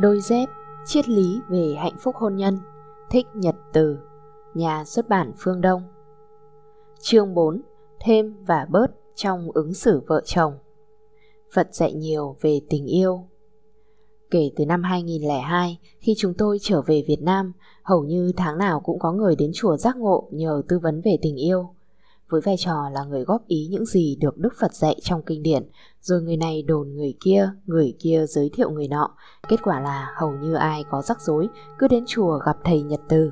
Đôi dép, triết lý về hạnh phúc hôn nhân, thích nhật từ, nhà xuất bản Phương Đông. Chương 4. Thêm và bớt trong ứng xử vợ chồng. Phật dạy nhiều về tình yêu. Kể từ năm 2002, khi chúng tôi trở về Việt Nam, hầu như tháng nào cũng có người đến chùa giác ngộ nhờ tư vấn về tình yêu với vai trò là người góp ý những gì được Đức Phật dạy trong kinh điển, rồi người này đồn người kia, người kia giới thiệu người nọ. Kết quả là hầu như ai có rắc rối cứ đến chùa gặp thầy Nhật Từ.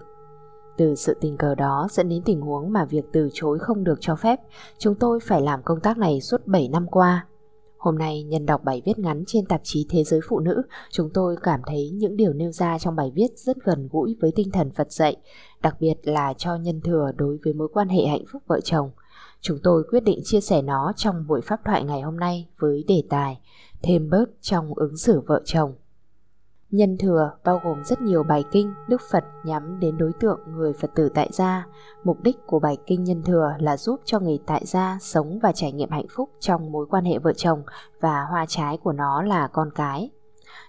Từ sự tình cờ đó dẫn đến tình huống mà việc từ chối không được cho phép, chúng tôi phải làm công tác này suốt 7 năm qua. Hôm nay nhân đọc bài viết ngắn trên tạp chí Thế giới Phụ nữ, chúng tôi cảm thấy những điều nêu ra trong bài viết rất gần gũi với tinh thần Phật dạy, đặc biệt là cho nhân thừa đối với mối quan hệ hạnh phúc vợ chồng. Chúng tôi quyết định chia sẻ nó trong buổi pháp thoại ngày hôm nay với đề tài thêm bớt trong ứng xử vợ chồng. Nhân thừa bao gồm rất nhiều bài kinh, Đức Phật nhắm đến đối tượng người Phật tử tại gia. Mục đích của bài kinh nhân thừa là giúp cho người tại gia sống và trải nghiệm hạnh phúc trong mối quan hệ vợ chồng và hoa trái của nó là con cái.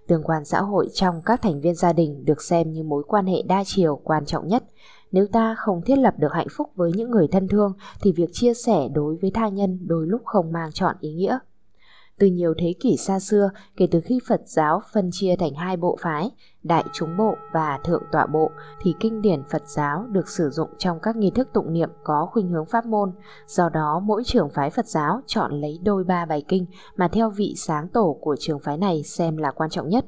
Tương quan xã hội trong các thành viên gia đình được xem như mối quan hệ đa chiều, quan trọng nhất. Nếu ta không thiết lập được hạnh phúc với những người thân thương, thì việc chia sẻ đối với tha nhân đôi lúc không mang trọn ý nghĩa. Từ nhiều thế kỷ xa xưa, kể từ khi Phật giáo phân chia thành hai bộ phái, Đại chúng bộ và Thượng tọa bộ, thì kinh điển Phật giáo được sử dụng trong các nghi thức tụng niệm có khuynh hướng pháp môn. Do đó, mỗi trường phái Phật giáo chọn lấy đôi ba bài kinh mà theo vị sáng tổ của trường phái này xem là quan trọng nhất.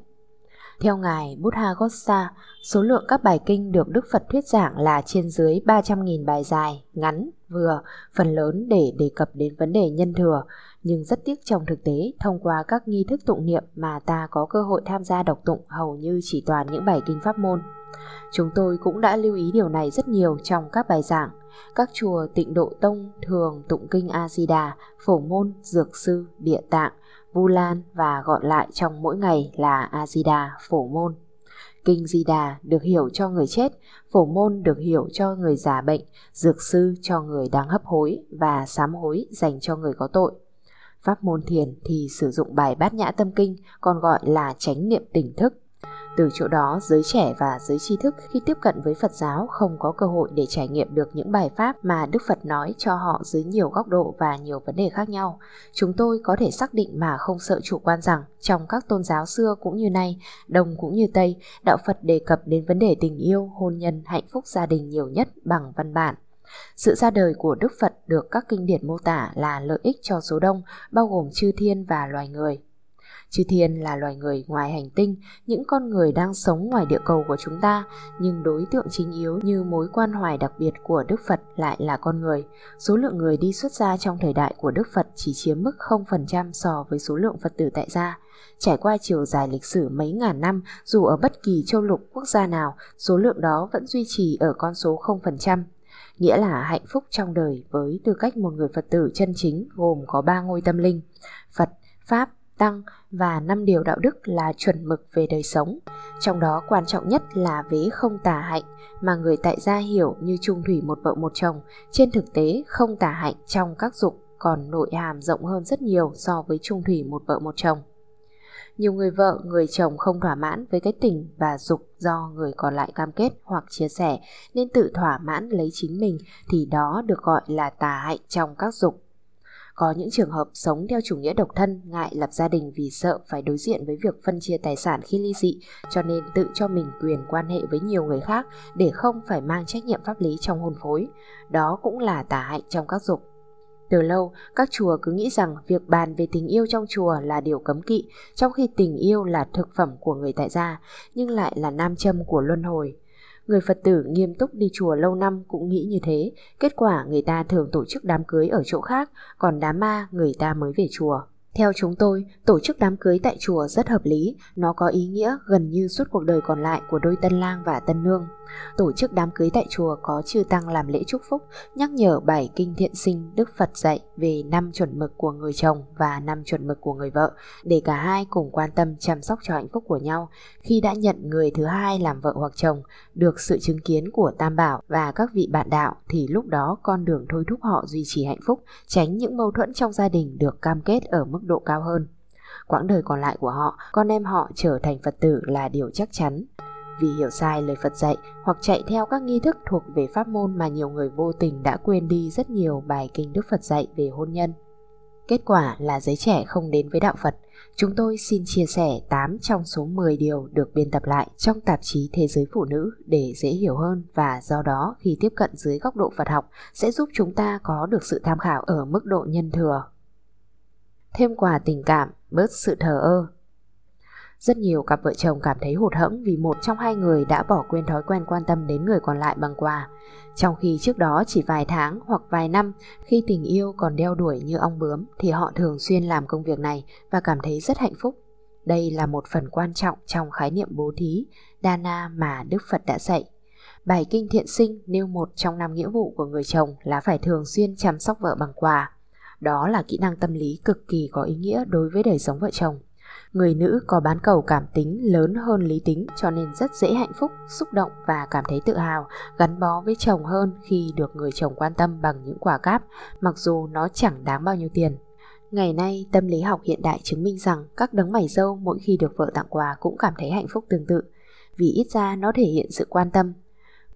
Theo Ngài Buddha Gosa, số lượng các bài kinh được Đức Phật thuyết giảng là trên dưới 300.000 bài dài, ngắn, vừa, phần lớn để đề cập đến vấn đề nhân thừa, nhưng rất tiếc trong thực tế, thông qua các nghi thức tụng niệm mà ta có cơ hội tham gia đọc tụng hầu như chỉ toàn những bài kinh pháp môn. Chúng tôi cũng đã lưu ý điều này rất nhiều trong các bài giảng. Các chùa tịnh độ tông thường tụng kinh A-di-đà, phổ môn, dược sư, địa tạng, vu lan và gọn lại trong mỗi ngày là A-di-đà, phổ môn. Kinh Di Đà được hiểu cho người chết, phổ môn được hiểu cho người già bệnh, dược sư cho người đang hấp hối và sám hối dành cho người có tội. Pháp môn thiền thì sử dụng bài bát nhã tâm kinh, còn gọi là chánh niệm tỉnh thức. Từ chỗ đó, giới trẻ và giới tri thức khi tiếp cận với Phật giáo không có cơ hội để trải nghiệm được những bài pháp mà Đức Phật nói cho họ dưới nhiều góc độ và nhiều vấn đề khác nhau. Chúng tôi có thể xác định mà không sợ chủ quan rằng trong các tôn giáo xưa cũng như nay, Đông cũng như Tây, Đạo Phật đề cập đến vấn đề tình yêu, hôn nhân, hạnh phúc gia đình nhiều nhất bằng văn bản. Sự ra đời của Đức Phật được các kinh điển mô tả là lợi ích cho số đông, bao gồm chư thiên và loài người. Chư thiên là loài người ngoài hành tinh, những con người đang sống ngoài địa cầu của chúng ta, nhưng đối tượng chính yếu như mối quan hoài đặc biệt của Đức Phật lại là con người. Số lượng người đi xuất gia trong thời đại của Đức Phật chỉ chiếm mức 0% so với số lượng Phật tử tại gia. Trải qua chiều dài lịch sử mấy ngàn năm, dù ở bất kỳ châu lục quốc gia nào, số lượng đó vẫn duy trì ở con số 0% nghĩa là hạnh phúc trong đời với tư cách một người Phật tử chân chính gồm có ba ngôi tâm linh, Phật, Pháp, Tăng và năm điều đạo đức là chuẩn mực về đời sống. Trong đó quan trọng nhất là vế không tà hạnh mà người tại gia hiểu như trung thủy một vợ một chồng, trên thực tế không tà hạnh trong các dục còn nội hàm rộng hơn rất nhiều so với trung thủy một vợ một chồng. Nhiều người vợ, người chồng không thỏa mãn với cái tình và dục do người còn lại cam kết hoặc chia sẻ nên tự thỏa mãn lấy chính mình thì đó được gọi là tà hạnh trong các dục. Có những trường hợp sống theo chủ nghĩa độc thân, ngại lập gia đình vì sợ phải đối diện với việc phân chia tài sản khi ly dị, cho nên tự cho mình quyền quan hệ với nhiều người khác để không phải mang trách nhiệm pháp lý trong hôn phối. Đó cũng là tà hạnh trong các dục. Từ lâu, các chùa cứ nghĩ rằng việc bàn về tình yêu trong chùa là điều cấm kỵ, trong khi tình yêu là thực phẩm của người tại gia, nhưng lại là nam châm của luân hồi. Người Phật tử nghiêm túc đi chùa lâu năm cũng nghĩ như thế, kết quả người ta thường tổ chức đám cưới ở chỗ khác, còn đám ma người ta mới về chùa. Theo chúng tôi, tổ chức đám cưới tại chùa rất hợp lý, nó có ý nghĩa gần như suốt cuộc đời còn lại của đôi tân lang và tân nương. Tổ chức đám cưới tại chùa có chư tăng làm lễ chúc phúc, nhắc nhở bảy kinh thiện sinh Đức Phật dạy về năm chuẩn mực của người chồng và năm chuẩn mực của người vợ, để cả hai cùng quan tâm chăm sóc cho hạnh phúc của nhau. Khi đã nhận người thứ hai làm vợ hoặc chồng, được sự chứng kiến của Tam Bảo và các vị bạn đạo thì lúc đó con đường thôi thúc họ duy trì hạnh phúc, tránh những mâu thuẫn trong gia đình được cam kết ở mức độ cao hơn. quãng đời còn lại của họ, con em họ trở thành Phật tử là điều chắc chắn. Vì hiểu sai lời Phật dạy hoặc chạy theo các nghi thức thuộc về pháp môn mà nhiều người vô tình đã quên đi rất nhiều bài kinh Đức Phật dạy về hôn nhân. Kết quả là giới trẻ không đến với đạo Phật. Chúng tôi xin chia sẻ 8 trong số 10 điều được biên tập lại trong tạp chí Thế giới Phụ nữ để dễ hiểu hơn và do đó khi tiếp cận dưới góc độ Phật học sẽ giúp chúng ta có được sự tham khảo ở mức độ nhân thừa. Thêm quà tình cảm, bớt sự thờ ơ, rất nhiều cặp vợ chồng cảm thấy hụt hẫng vì một trong hai người đã bỏ quên thói quen quan tâm đến người còn lại bằng quà. Trong khi trước đó chỉ vài tháng hoặc vài năm khi tình yêu còn đeo đuổi như ong bướm thì họ thường xuyên làm công việc này và cảm thấy rất hạnh phúc. Đây là một phần quan trọng trong khái niệm bố thí, Dana mà Đức Phật đã dạy. Bài kinh thiện sinh nêu một trong năm nghĩa vụ của người chồng là phải thường xuyên chăm sóc vợ bằng quà. Đó là kỹ năng tâm lý cực kỳ có ý nghĩa đối với đời sống vợ chồng. Người nữ có bán cầu cảm tính lớn hơn lý tính cho nên rất dễ hạnh phúc, xúc động và cảm thấy tự hào, gắn bó với chồng hơn khi được người chồng quan tâm bằng những quả cáp, mặc dù nó chẳng đáng bao nhiêu tiền. Ngày nay, tâm lý học hiện đại chứng minh rằng các đấng mày dâu mỗi khi được vợ tặng quà cũng cảm thấy hạnh phúc tương tự, vì ít ra nó thể hiện sự quan tâm.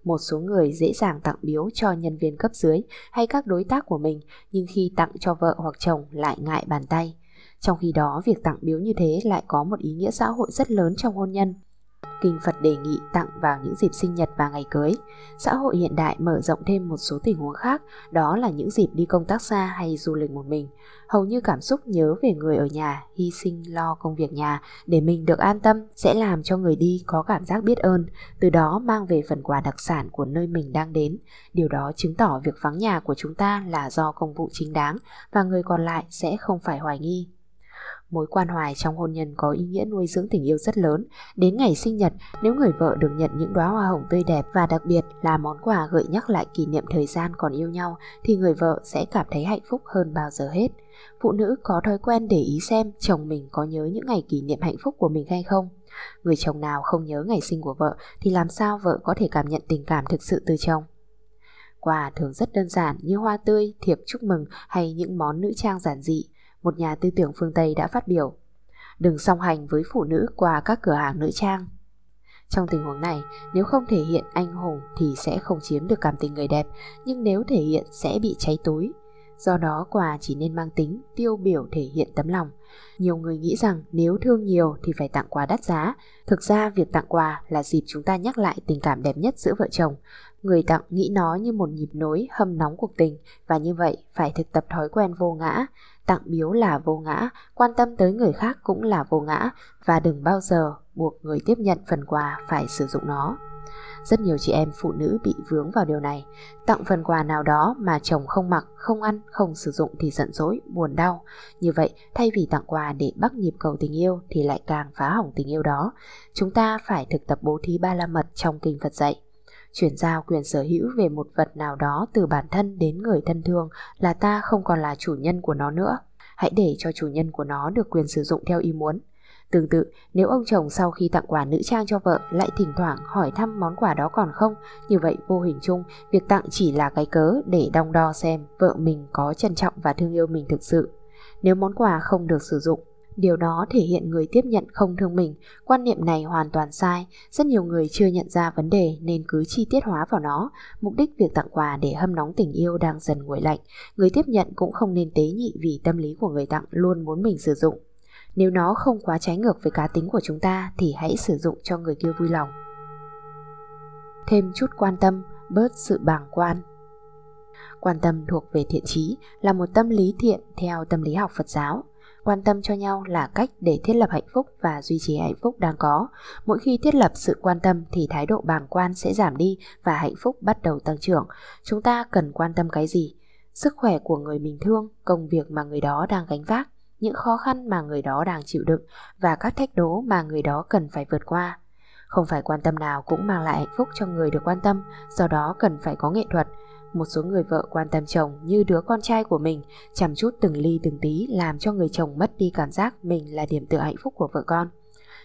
Một số người dễ dàng tặng biếu cho nhân viên cấp dưới hay các đối tác của mình, nhưng khi tặng cho vợ hoặc chồng lại ngại bàn tay. Trong khi đó, việc tặng biếu như thế lại có một ý nghĩa xã hội rất lớn trong hôn nhân. Kinh Phật đề nghị tặng vào những dịp sinh nhật và ngày cưới. Xã hội hiện đại mở rộng thêm một số tình huống khác, đó là những dịp đi công tác xa hay du lịch một mình. Hầu như cảm xúc nhớ về người ở nhà, hy sinh lo công việc nhà để mình được an tâm sẽ làm cho người đi có cảm giác biết ơn, từ đó mang về phần quà đặc sản của nơi mình đang đến. Điều đó chứng tỏ việc vắng nhà của chúng ta là do công vụ chính đáng và người còn lại sẽ không phải hoài nghi. Mối quan hoài trong hôn nhân có ý nghĩa nuôi dưỡng tình yêu rất lớn. Đến ngày sinh nhật, nếu người vợ được nhận những đóa hoa hồng tươi đẹp và đặc biệt là món quà gợi nhắc lại kỷ niệm thời gian còn yêu nhau, thì người vợ sẽ cảm thấy hạnh phúc hơn bao giờ hết. Phụ nữ có thói quen để ý xem chồng mình có nhớ những ngày kỷ niệm hạnh phúc của mình hay không. Người chồng nào không nhớ ngày sinh của vợ thì làm sao vợ có thể cảm nhận tình cảm thực sự từ chồng. Quà thường rất đơn giản như hoa tươi, thiệp chúc mừng hay những món nữ trang giản dị một nhà tư tưởng phương Tây đã phát biểu đừng song hành với phụ nữ qua các cửa hàng nữ trang. Trong tình huống này, nếu không thể hiện anh hùng thì sẽ không chiếm được cảm tình người đẹp, nhưng nếu thể hiện sẽ bị cháy túi. Do đó quà chỉ nên mang tính tiêu biểu thể hiện tấm lòng. Nhiều người nghĩ rằng nếu thương nhiều thì phải tặng quà đắt giá. Thực ra việc tặng quà là dịp chúng ta nhắc lại tình cảm đẹp nhất giữa vợ chồng. Người tặng nghĩ nó như một nhịp nối hâm nóng cuộc tình và như vậy phải thực tập thói quen vô ngã. Tặng biếu là vô ngã, quan tâm tới người khác cũng là vô ngã và đừng bao giờ buộc người tiếp nhận phần quà phải sử dụng nó. Rất nhiều chị em phụ nữ bị vướng vào điều này. Tặng phần quà nào đó mà chồng không mặc, không ăn, không sử dụng thì giận dỗi, buồn đau. Như vậy thay vì tặng quà để bắt nhịp cầu tình yêu thì lại càng phá hỏng tình yêu đó. Chúng ta phải thực tập bố thí ba la mật trong kinh Phật dạy. Chuyển giao quyền sở hữu về một vật nào đó từ bản thân đến người thân thương là ta không còn là chủ nhân của nó nữa Hãy để cho chủ nhân của nó được quyền sử dụng theo ý muốn Tương tự, nếu ông chồng sau khi tặng quà nữ trang cho vợ lại thỉnh thoảng hỏi thăm món quà đó còn không, như vậy vô hình chung, việc tặng chỉ là cái cớ để đong đo xem vợ mình có trân trọng và thương yêu mình thực sự. Nếu món quà không được sử dụng, điều đó thể hiện người tiếp nhận không thương mình. Quan niệm này hoàn toàn sai, rất nhiều người chưa nhận ra vấn đề nên cứ chi tiết hóa vào nó. Mục đích việc tặng quà để hâm nóng tình yêu đang dần nguội lạnh. Người tiếp nhận cũng không nên tế nhị vì tâm lý của người tặng luôn muốn mình sử dụng. Nếu nó không quá trái ngược với cá tính của chúng ta thì hãy sử dụng cho người kia vui lòng. Thêm chút quan tâm, bớt sự bàng quan. Quan tâm thuộc về thiện trí là một tâm lý thiện theo tâm lý học Phật giáo. Quan tâm cho nhau là cách để thiết lập hạnh phúc và duy trì hạnh phúc đang có. Mỗi khi thiết lập sự quan tâm thì thái độ bàng quan sẽ giảm đi và hạnh phúc bắt đầu tăng trưởng. Chúng ta cần quan tâm cái gì? Sức khỏe của người mình thương, công việc mà người đó đang gánh vác, những khó khăn mà người đó đang chịu đựng và các thách đố mà người đó cần phải vượt qua. Không phải quan tâm nào cũng mang lại hạnh phúc cho người được quan tâm, do đó cần phải có nghệ thuật. Một số người vợ quan tâm chồng như đứa con trai của mình, chăm chút từng ly từng tí làm cho người chồng mất đi cảm giác mình là điểm tựa hạnh phúc của vợ con.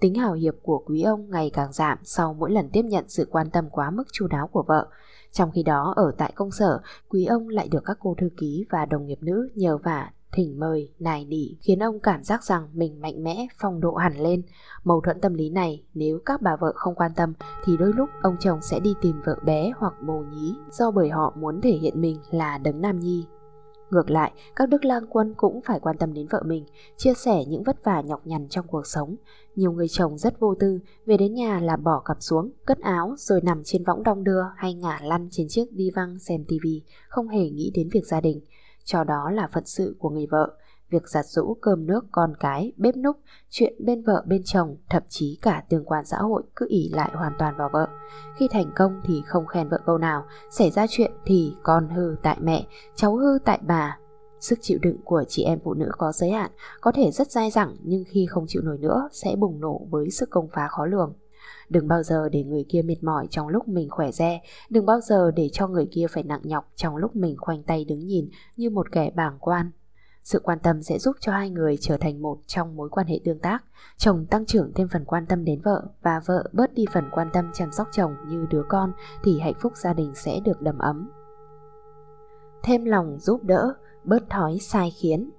Tính hào hiệp của quý ông ngày càng giảm sau mỗi lần tiếp nhận sự quan tâm quá mức chu đáo của vợ. Trong khi đó ở tại công sở, quý ông lại được các cô thư ký và đồng nghiệp nữ nhờ vả thỉnh mời, nài nỉ khiến ông cảm giác rằng mình mạnh mẽ, phong độ hẳn lên. Mâu thuẫn tâm lý này nếu các bà vợ không quan tâm thì đôi lúc ông chồng sẽ đi tìm vợ bé hoặc bồ nhí do bởi họ muốn thể hiện mình là đấng nam nhi Ngược lại, các đức lang quân cũng phải quan tâm đến vợ mình, chia sẻ những vất vả nhọc nhằn trong cuộc sống. Nhiều người chồng rất vô tư, về đến nhà là bỏ cặp xuống, cất áo rồi nằm trên võng đong đưa hay ngả lăn trên chiếc đi văng xem tivi, không hề nghĩ đến việc gia đình. Cho đó là phận sự của người vợ việc giặt rũ cơm nước con cái, bếp núc, chuyện bên vợ bên chồng, thậm chí cả tương quan xã hội cứ ỉ lại hoàn toàn vào vợ. Khi thành công thì không khen vợ câu nào, xảy ra chuyện thì con hư tại mẹ, cháu hư tại bà. Sức chịu đựng của chị em phụ nữ có giới hạn, có thể rất dai dẳng nhưng khi không chịu nổi nữa sẽ bùng nổ với sức công phá khó lường. Đừng bao giờ để người kia mệt mỏi trong lúc mình khỏe re, đừng bao giờ để cho người kia phải nặng nhọc trong lúc mình khoanh tay đứng nhìn như một kẻ bàng quan sự quan tâm sẽ giúp cho hai người trở thành một trong mối quan hệ tương tác. Chồng tăng trưởng thêm phần quan tâm đến vợ và vợ bớt đi phần quan tâm chăm sóc chồng như đứa con thì hạnh phúc gia đình sẽ được đầm ấm. Thêm lòng giúp đỡ, bớt thói sai khiến.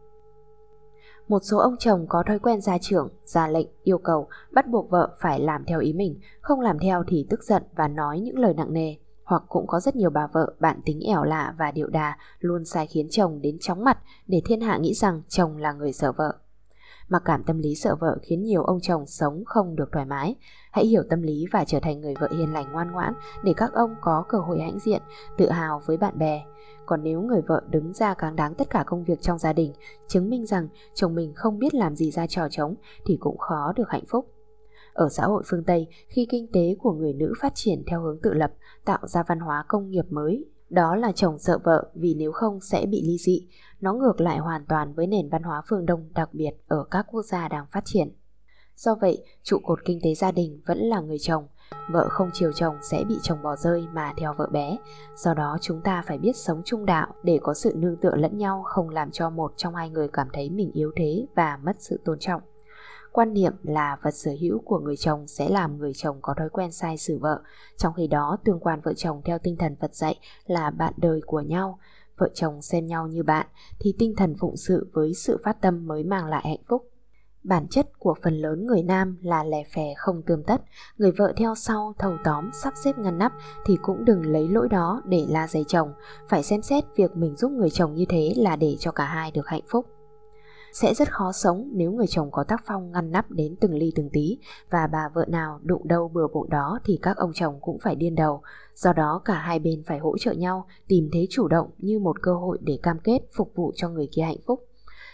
Một số ông chồng có thói quen gia trưởng, ra lệnh, yêu cầu, bắt buộc vợ phải làm theo ý mình, không làm theo thì tức giận và nói những lời nặng nề hoặc cũng có rất nhiều bà vợ bạn tính ẻo lạ và điệu đà luôn sai khiến chồng đến chóng mặt để thiên hạ nghĩ rằng chồng là người sợ vợ. Mặc cảm tâm lý sợ vợ khiến nhiều ông chồng sống không được thoải mái. Hãy hiểu tâm lý và trở thành người vợ hiền lành ngoan ngoãn để các ông có cơ hội hãnh diện, tự hào với bạn bè. Còn nếu người vợ đứng ra cáng đáng tất cả công việc trong gia đình, chứng minh rằng chồng mình không biết làm gì ra trò trống thì cũng khó được hạnh phúc. Ở xã hội phương Tây, khi kinh tế của người nữ phát triển theo hướng tự lập, tạo ra văn hóa công nghiệp mới, đó là chồng sợ vợ vì nếu không sẽ bị ly dị. Nó ngược lại hoàn toàn với nền văn hóa phương Đông đặc biệt ở các quốc gia đang phát triển. Do vậy, trụ cột kinh tế gia đình vẫn là người chồng. Vợ không chiều chồng sẽ bị chồng bỏ rơi mà theo vợ bé. Do đó chúng ta phải biết sống trung đạo để có sự nương tựa lẫn nhau không làm cho một trong hai người cảm thấy mình yếu thế và mất sự tôn trọng quan niệm là vật sở hữu của người chồng sẽ làm người chồng có thói quen sai xử vợ, trong khi đó tương quan vợ chồng theo tinh thần Phật dạy là bạn đời của nhau. Vợ chồng xem nhau như bạn thì tinh thần phụng sự với sự phát tâm mới mang lại hạnh phúc. Bản chất của phần lớn người nam là lẻ phè không tươm tất, người vợ theo sau thầu tóm sắp xếp ngăn nắp thì cũng đừng lấy lỗi đó để la giày chồng, phải xem xét việc mình giúp người chồng như thế là để cho cả hai được hạnh phúc. Sẽ rất khó sống nếu người chồng có tác phong ngăn nắp đến từng ly từng tí và bà vợ nào đụng đâu bừa bộn đó thì các ông chồng cũng phải điên đầu. Do đó cả hai bên phải hỗ trợ nhau, tìm thế chủ động như một cơ hội để cam kết phục vụ cho người kia hạnh phúc.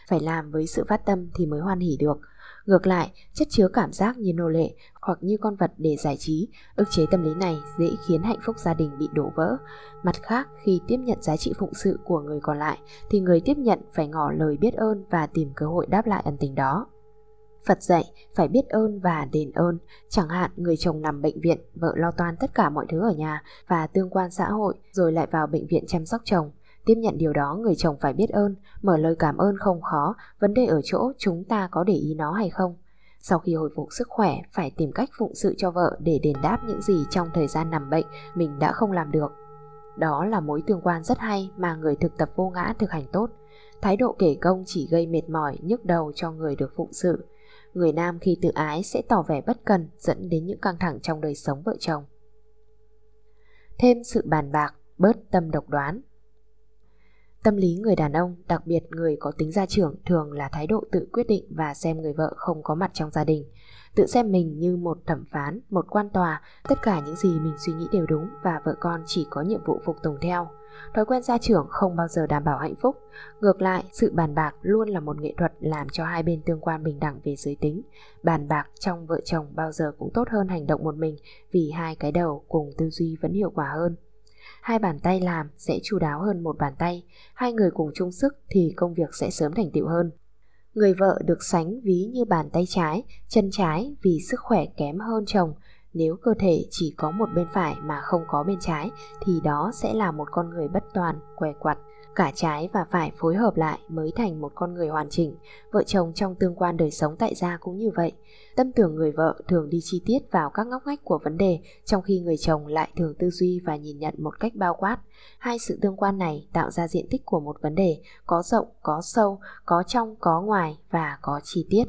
Phải làm với sự phát tâm thì mới hoan hỉ được. Ngược lại, chất chứa cảm giác như nô lệ hoặc như con vật để giải trí, ức chế tâm lý này dễ khiến hạnh phúc gia đình bị đổ vỡ. Mặt khác, khi tiếp nhận giá trị phụng sự của người còn lại, thì người tiếp nhận phải ngỏ lời biết ơn và tìm cơ hội đáp lại ân tình đó. Phật dạy phải biết ơn và đền ơn, chẳng hạn người chồng nằm bệnh viện, vợ lo toan tất cả mọi thứ ở nhà và tương quan xã hội rồi lại vào bệnh viện chăm sóc chồng. Tiếp nhận điều đó người chồng phải biết ơn, mở lời cảm ơn không khó, vấn đề ở chỗ chúng ta có để ý nó hay không. Sau khi hồi phục sức khỏe, phải tìm cách phụng sự cho vợ để đền đáp những gì trong thời gian nằm bệnh mình đã không làm được. Đó là mối tương quan rất hay mà người thực tập vô ngã thực hành tốt. Thái độ kể công chỉ gây mệt mỏi, nhức đầu cho người được phụng sự. Người nam khi tự ái sẽ tỏ vẻ bất cần dẫn đến những căng thẳng trong đời sống vợ chồng. Thêm sự bàn bạc, bớt tâm độc đoán. Tâm lý người đàn ông, đặc biệt người có tính gia trưởng thường là thái độ tự quyết định và xem người vợ không có mặt trong gia đình. Tự xem mình như một thẩm phán, một quan tòa, tất cả những gì mình suy nghĩ đều đúng và vợ con chỉ có nhiệm vụ phục tùng theo. Thói quen gia trưởng không bao giờ đảm bảo hạnh phúc. Ngược lại, sự bàn bạc luôn là một nghệ thuật làm cho hai bên tương quan bình đẳng về giới tính. Bàn bạc trong vợ chồng bao giờ cũng tốt hơn hành động một mình vì hai cái đầu cùng tư duy vẫn hiệu quả hơn hai bàn tay làm sẽ chu đáo hơn một bàn tay, hai người cùng chung sức thì công việc sẽ sớm thành tựu hơn. Người vợ được sánh ví như bàn tay trái, chân trái vì sức khỏe kém hơn chồng, nếu cơ thể chỉ có một bên phải mà không có bên trái thì đó sẽ là một con người bất toàn, què quặt. Cả trái và phải phối hợp lại mới thành một con người hoàn chỉnh. Vợ chồng trong tương quan đời sống tại gia cũng như vậy. Tâm tưởng người vợ thường đi chi tiết vào các ngóc ngách của vấn đề, trong khi người chồng lại thường tư duy và nhìn nhận một cách bao quát. Hai sự tương quan này tạo ra diện tích của một vấn đề, có rộng, có sâu, có trong, có ngoài và có chi tiết.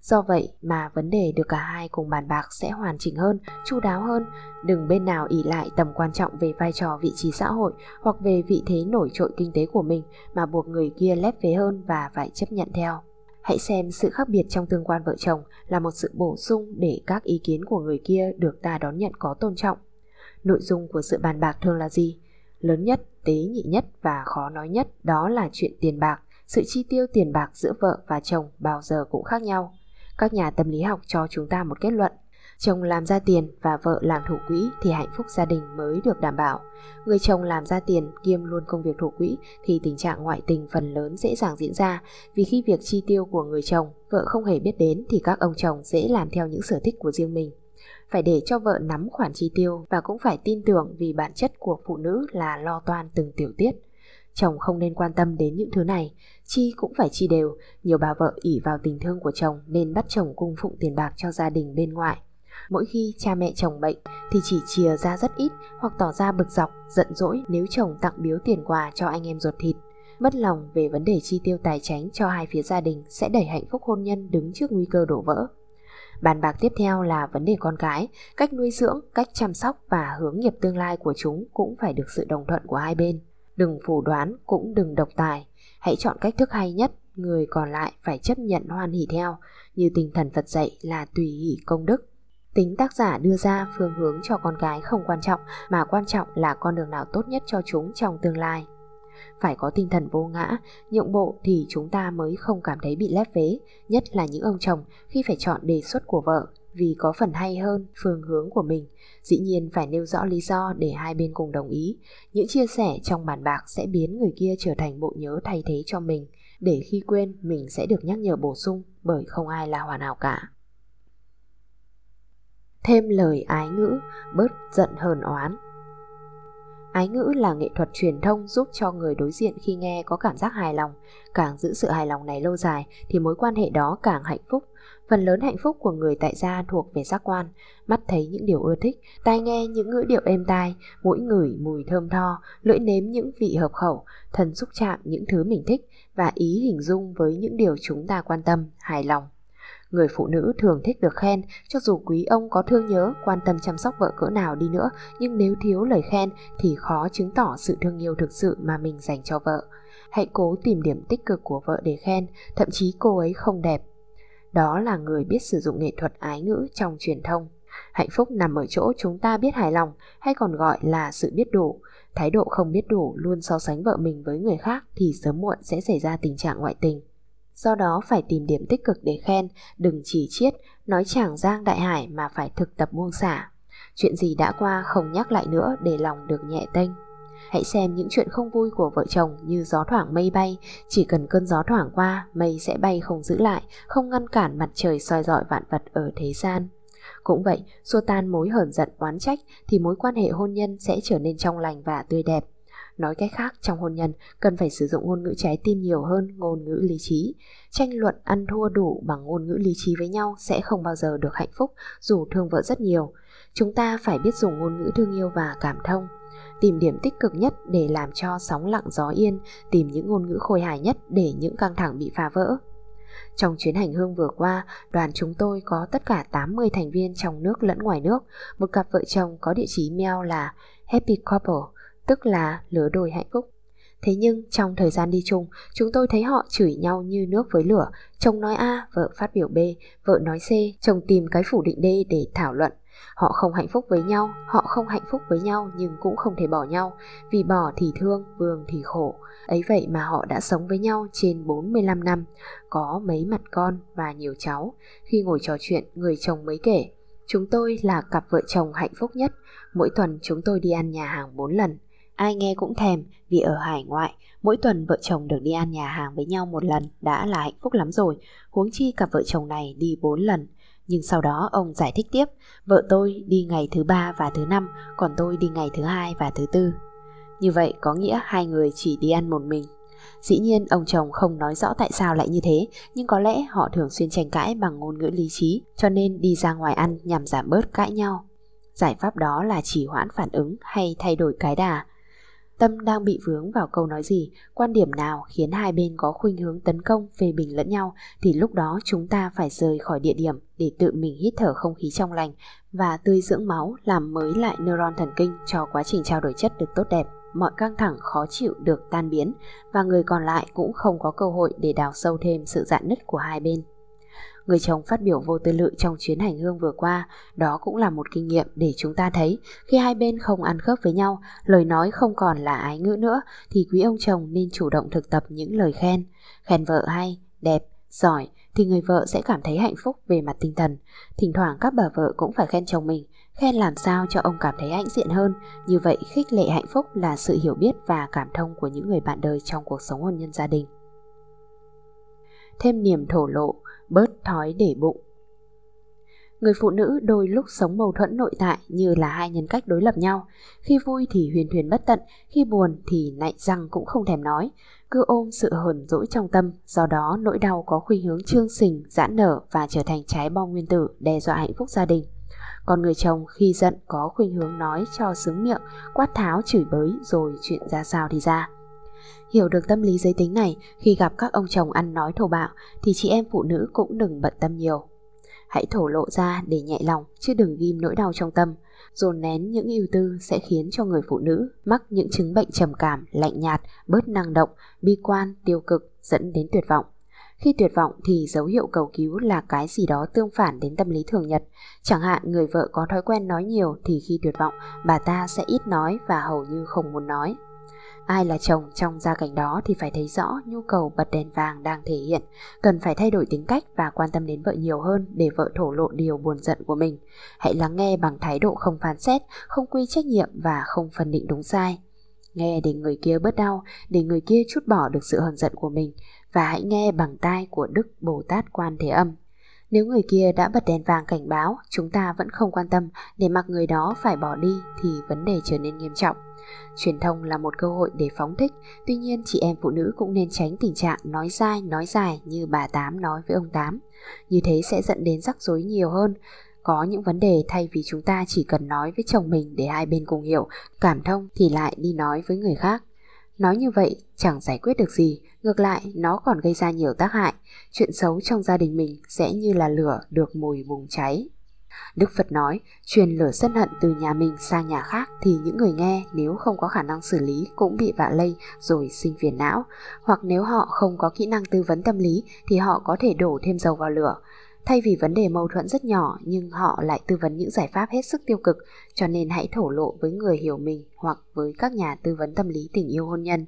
Do vậy mà vấn đề được cả hai cùng bàn bạc sẽ hoàn chỉnh hơn, chu đáo hơn. Đừng bên nào ỉ lại tầm quan trọng về vai trò vị trí xã hội hoặc về vị thế nổi trội kinh tế của mình mà buộc người kia lép vế hơn và phải chấp nhận theo. Hãy xem sự khác biệt trong tương quan vợ chồng là một sự bổ sung để các ý kiến của người kia được ta đón nhận có tôn trọng. Nội dung của sự bàn bạc thường là gì? Lớn nhất, tế nhị nhất và khó nói nhất đó là chuyện tiền bạc. Sự chi tiêu tiền bạc giữa vợ và chồng bao giờ cũng khác nhau. Các nhà tâm lý học cho chúng ta một kết luận Chồng làm ra tiền và vợ làm thủ quỹ thì hạnh phúc gia đình mới được đảm bảo. Người chồng làm ra tiền, kiêm luôn công việc thủ quỹ thì tình trạng ngoại tình phần lớn dễ dàng diễn ra vì khi việc chi tiêu của người chồng, vợ không hề biết đến thì các ông chồng dễ làm theo những sở thích của riêng mình. Phải để cho vợ nắm khoản chi tiêu và cũng phải tin tưởng vì bản chất của phụ nữ là lo toan từng tiểu tiết. Chồng không nên quan tâm đến những thứ này, chi cũng phải chi đều. Nhiều bà vợ ỉ vào tình thương của chồng nên bắt chồng cung phụng tiền bạc cho gia đình bên ngoại. Mỗi khi cha mẹ chồng bệnh thì chỉ chìa ra rất ít hoặc tỏ ra bực dọc, giận dỗi nếu chồng tặng biếu tiền quà cho anh em ruột thịt. Mất lòng về vấn đề chi tiêu tài chính cho hai phía gia đình sẽ đẩy hạnh phúc hôn nhân đứng trước nguy cơ đổ vỡ. Bàn bạc tiếp theo là vấn đề con cái, cách nuôi dưỡng, cách chăm sóc và hướng nghiệp tương lai của chúng cũng phải được sự đồng thuận của hai bên. Đừng phủ đoán cũng đừng độc tài, hãy chọn cách thức hay nhất, người còn lại phải chấp nhận hoan hỷ theo, như tinh thần Phật dạy là tùy hỷ công đức. Tính tác giả đưa ra phương hướng cho con cái không quan trọng mà quan trọng là con đường nào tốt nhất cho chúng trong tương lai. Phải có tinh thần vô ngã, nhượng bộ thì chúng ta mới không cảm thấy bị lép vế, nhất là những ông chồng khi phải chọn đề xuất của vợ vì có phần hay hơn phương hướng của mình. Dĩ nhiên phải nêu rõ lý do để hai bên cùng đồng ý. Những chia sẻ trong bàn bạc sẽ biến người kia trở thành bộ nhớ thay thế cho mình, để khi quên mình sẽ được nhắc nhở bổ sung bởi không ai là hoàn hảo cả thêm lời ái ngữ, bớt giận hờn oán. Ái ngữ là nghệ thuật truyền thông giúp cho người đối diện khi nghe có cảm giác hài lòng. Càng giữ sự hài lòng này lâu dài thì mối quan hệ đó càng hạnh phúc. Phần lớn hạnh phúc của người tại gia thuộc về giác quan, mắt thấy những điều ưa thích, tai nghe những ngữ điệu êm tai, mũi ngửi mùi thơm tho, lưỡi nếm những vị hợp khẩu, thần xúc chạm những thứ mình thích và ý hình dung với những điều chúng ta quan tâm, hài lòng. Người phụ nữ thường thích được khen, cho dù quý ông có thương nhớ, quan tâm chăm sóc vợ cỡ nào đi nữa, nhưng nếu thiếu lời khen thì khó chứng tỏ sự thương yêu thực sự mà mình dành cho vợ. Hãy cố tìm điểm tích cực của vợ để khen, thậm chí cô ấy không đẹp. Đó là người biết sử dụng nghệ thuật ái ngữ trong truyền thông. Hạnh phúc nằm ở chỗ chúng ta biết hài lòng, hay còn gọi là sự biết đủ. Thái độ không biết đủ luôn so sánh vợ mình với người khác thì sớm muộn sẽ xảy ra tình trạng ngoại tình. Do đó phải tìm điểm tích cực để khen, đừng chỉ chiết, nói chẳng giang đại hải mà phải thực tập buông xả. Chuyện gì đã qua không nhắc lại nữa để lòng được nhẹ tênh. Hãy xem những chuyện không vui của vợ chồng như gió thoảng mây bay, chỉ cần cơn gió thoảng qua, mây sẽ bay không giữ lại, không ngăn cản mặt trời soi dọi vạn vật ở thế gian. Cũng vậy, xua tan mối hờn giận oán trách thì mối quan hệ hôn nhân sẽ trở nên trong lành và tươi đẹp. Nói cách khác, trong hôn nhân cần phải sử dụng ngôn ngữ trái tim nhiều hơn ngôn ngữ lý trí. Tranh luận ăn thua đủ bằng ngôn ngữ lý trí với nhau sẽ không bao giờ được hạnh phúc dù thương vợ rất nhiều. Chúng ta phải biết dùng ngôn ngữ thương yêu và cảm thông tìm điểm tích cực nhất để làm cho sóng lặng gió yên, tìm những ngôn ngữ khôi hài nhất để những căng thẳng bị phá vỡ. Trong chuyến hành hương vừa qua, đoàn chúng tôi có tất cả 80 thành viên trong nước lẫn ngoài nước. Một cặp vợ chồng có địa chỉ mail là Happy Couple tức là lứa đôi hạnh phúc. Thế nhưng trong thời gian đi chung, chúng tôi thấy họ chửi nhau như nước với lửa. Chồng nói A, vợ phát biểu B, vợ nói C, chồng tìm cái phủ định D để thảo luận. Họ không hạnh phúc với nhau, họ không hạnh phúc với nhau nhưng cũng không thể bỏ nhau. Vì bỏ thì thương, vương thì khổ. Ấy vậy mà họ đã sống với nhau trên 45 năm, có mấy mặt con và nhiều cháu. Khi ngồi trò chuyện, người chồng mới kể. Chúng tôi là cặp vợ chồng hạnh phúc nhất. Mỗi tuần chúng tôi đi ăn nhà hàng 4 lần Ai nghe cũng thèm vì ở hải ngoại, mỗi tuần vợ chồng được đi ăn nhà hàng với nhau một lần đã là hạnh phúc lắm rồi, huống chi cặp vợ chồng này đi bốn lần. Nhưng sau đó ông giải thích tiếp, vợ tôi đi ngày thứ ba và thứ năm, còn tôi đi ngày thứ hai và thứ tư. Như vậy có nghĩa hai người chỉ đi ăn một mình. Dĩ nhiên ông chồng không nói rõ tại sao lại như thế, nhưng có lẽ họ thường xuyên tranh cãi bằng ngôn ngữ lý trí, cho nên đi ra ngoài ăn nhằm giảm bớt cãi nhau. Giải pháp đó là chỉ hoãn phản ứng hay thay đổi cái đà. Tâm đang bị vướng vào câu nói gì, quan điểm nào khiến hai bên có khuynh hướng tấn công phê bình lẫn nhau thì lúc đó chúng ta phải rời khỏi địa điểm để tự mình hít thở không khí trong lành và tươi dưỡng máu làm mới lại neuron thần kinh cho quá trình trao đổi chất được tốt đẹp mọi căng thẳng khó chịu được tan biến và người còn lại cũng không có cơ hội để đào sâu thêm sự dạn nứt của hai bên. Người chồng phát biểu vô tư lự trong chuyến hành hương vừa qua, đó cũng là một kinh nghiệm để chúng ta thấy khi hai bên không ăn khớp với nhau, lời nói không còn là ái ngữ nữa thì quý ông chồng nên chủ động thực tập những lời khen. Khen vợ hay, đẹp, giỏi thì người vợ sẽ cảm thấy hạnh phúc về mặt tinh thần. Thỉnh thoảng các bà vợ cũng phải khen chồng mình, khen làm sao cho ông cảm thấy hãnh diện hơn. Như vậy khích lệ hạnh phúc là sự hiểu biết và cảm thông của những người bạn đời trong cuộc sống hôn nhân gia đình. Thêm niềm thổ lộ, bớt thói để bụng. Người phụ nữ đôi lúc sống mâu thuẫn nội tại như là hai nhân cách đối lập nhau. Khi vui thì huyền thuyền bất tận, khi buồn thì nạy răng cũng không thèm nói. Cứ ôm sự hờn dỗi trong tâm, do đó nỗi đau có khuynh hướng trương sình, giãn nở và trở thành trái bom nguyên tử đe dọa hạnh phúc gia đình. Còn người chồng khi giận có khuynh hướng nói cho sướng miệng, quát tháo chửi bới rồi chuyện ra sao thì ra. Hiểu được tâm lý giới tính này, khi gặp các ông chồng ăn nói thô bạo thì chị em phụ nữ cũng đừng bận tâm nhiều. Hãy thổ lộ ra để nhẹ lòng chứ đừng ghim nỗi đau trong tâm. Dồn nén những ưu tư sẽ khiến cho người phụ nữ mắc những chứng bệnh trầm cảm, lạnh nhạt, bớt năng động, bi quan, tiêu cực dẫn đến tuyệt vọng. Khi tuyệt vọng thì dấu hiệu cầu cứu là cái gì đó tương phản đến tâm lý thường nhật. Chẳng hạn người vợ có thói quen nói nhiều thì khi tuyệt vọng bà ta sẽ ít nói và hầu như không muốn nói. Ai là chồng trong gia cảnh đó thì phải thấy rõ nhu cầu bật đèn vàng đang thể hiện, cần phải thay đổi tính cách và quan tâm đến vợ nhiều hơn để vợ thổ lộ điều buồn giận của mình. Hãy lắng nghe bằng thái độ không phán xét, không quy trách nhiệm và không phân định đúng sai. Nghe để người kia bớt đau, để người kia chút bỏ được sự hờn giận của mình và hãy nghe bằng tai của Đức Bồ Tát Quan Thế Âm. Nếu người kia đã bật đèn vàng cảnh báo, chúng ta vẫn không quan tâm để mặc người đó phải bỏ đi thì vấn đề trở nên nghiêm trọng. Truyền thông là một cơ hội để phóng thích, tuy nhiên chị em phụ nữ cũng nên tránh tình trạng nói dai, nói dài như bà Tám nói với ông Tám. Như thế sẽ dẫn đến rắc rối nhiều hơn. Có những vấn đề thay vì chúng ta chỉ cần nói với chồng mình để hai bên cùng hiểu, cảm thông thì lại đi nói với người khác. Nói như vậy chẳng giải quyết được gì, ngược lại nó còn gây ra nhiều tác hại. Chuyện xấu trong gia đình mình sẽ như là lửa được mùi bùng cháy. Đức Phật nói, truyền lửa sân hận từ nhà mình sang nhà khác thì những người nghe nếu không có khả năng xử lý cũng bị vạ lây rồi sinh phiền não. Hoặc nếu họ không có kỹ năng tư vấn tâm lý thì họ có thể đổ thêm dầu vào lửa. Thay vì vấn đề mâu thuẫn rất nhỏ nhưng họ lại tư vấn những giải pháp hết sức tiêu cực, cho nên hãy thổ lộ với người hiểu mình hoặc với các nhà tư vấn tâm lý tình yêu hôn nhân.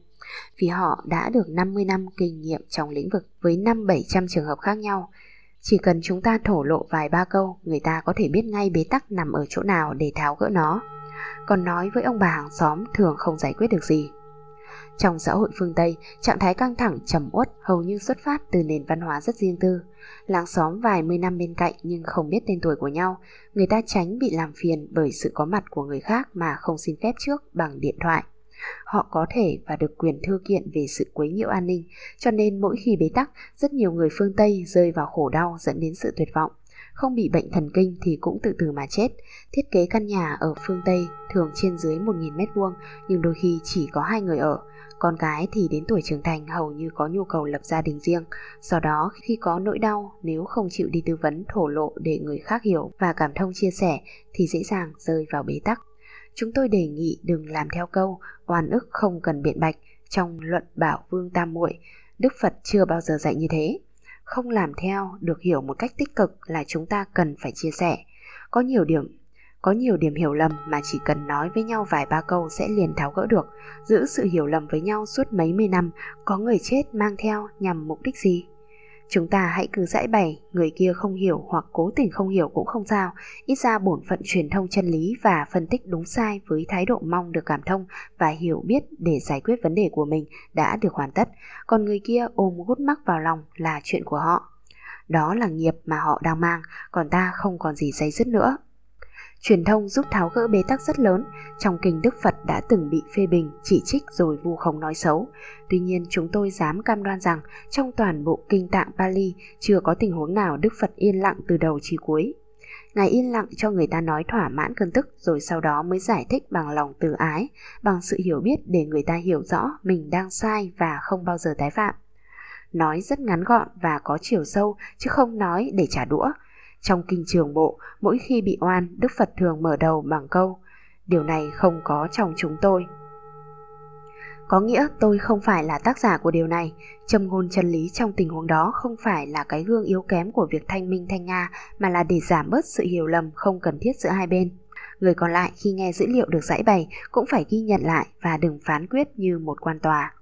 Vì họ đã được 50 năm kinh nghiệm trong lĩnh vực với 5-700 trường hợp khác nhau. Chỉ cần chúng ta thổ lộ vài ba câu, người ta có thể biết ngay bế tắc nằm ở chỗ nào để tháo gỡ nó. Còn nói với ông bà hàng xóm thường không giải quyết được gì. Trong xã hội phương Tây, trạng thái căng thẳng trầm uất hầu như xuất phát từ nền văn hóa rất riêng tư. Làng xóm vài mươi năm bên cạnh nhưng không biết tên tuổi của nhau, người ta tránh bị làm phiền bởi sự có mặt của người khác mà không xin phép trước bằng điện thoại. Họ có thể và được quyền thư kiện về sự quấy nhiễu an ninh, cho nên mỗi khi bế tắc, rất nhiều người phương Tây rơi vào khổ đau dẫn đến sự tuyệt vọng. Không bị bệnh thần kinh thì cũng tự tử mà chết. Thiết kế căn nhà ở phương Tây thường trên dưới 1.000 m2 nhưng đôi khi chỉ có hai người ở. Con gái thì đến tuổi trưởng thành hầu như có nhu cầu lập gia đình riêng. Do đó, khi có nỗi đau, nếu không chịu đi tư vấn thổ lộ để người khác hiểu và cảm thông chia sẻ thì dễ dàng rơi vào bế tắc. Chúng tôi đề nghị đừng làm theo câu oan ức không cần biện bạch trong luận bảo vương tam muội Đức Phật chưa bao giờ dạy như thế. Không làm theo được hiểu một cách tích cực là chúng ta cần phải chia sẻ. Có nhiều điểm có nhiều điểm hiểu lầm mà chỉ cần nói với nhau vài ba câu sẽ liền tháo gỡ được. Giữ sự hiểu lầm với nhau suốt mấy mươi năm, có người chết mang theo nhằm mục đích gì? Chúng ta hãy cứ giải bày, người kia không hiểu hoặc cố tình không hiểu cũng không sao, ít ra bổn phận truyền thông chân lý và phân tích đúng sai với thái độ mong được cảm thông và hiểu biết để giải quyết vấn đề của mình đã được hoàn tất, còn người kia ôm gút mắc vào lòng là chuyện của họ. đó là nghiệp mà họ đang mang, còn ta không còn gì dây dứt nữa. Truyền thông giúp tháo gỡ bế tắc rất lớn, trong kinh Đức Phật đã từng bị phê bình, chỉ trích rồi vu khống nói xấu. Tuy nhiên chúng tôi dám cam đoan rằng trong toàn bộ kinh tạng Pali chưa có tình huống nào Đức Phật yên lặng từ đầu chí cuối. Ngài yên lặng cho người ta nói thỏa mãn cơn tức rồi sau đó mới giải thích bằng lòng từ ái, bằng sự hiểu biết để người ta hiểu rõ mình đang sai và không bao giờ tái phạm. Nói rất ngắn gọn và có chiều sâu chứ không nói để trả đũa. Trong kinh trường bộ, mỗi khi bị oan, Đức Phật thường mở đầu bằng câu Điều này không có trong chúng tôi. Có nghĩa tôi không phải là tác giả của điều này, châm ngôn chân lý trong tình huống đó không phải là cái gương yếu kém của việc thanh minh thanh Nga mà là để giảm bớt sự hiểu lầm không cần thiết giữa hai bên. Người còn lại khi nghe dữ liệu được giải bày cũng phải ghi nhận lại và đừng phán quyết như một quan tòa.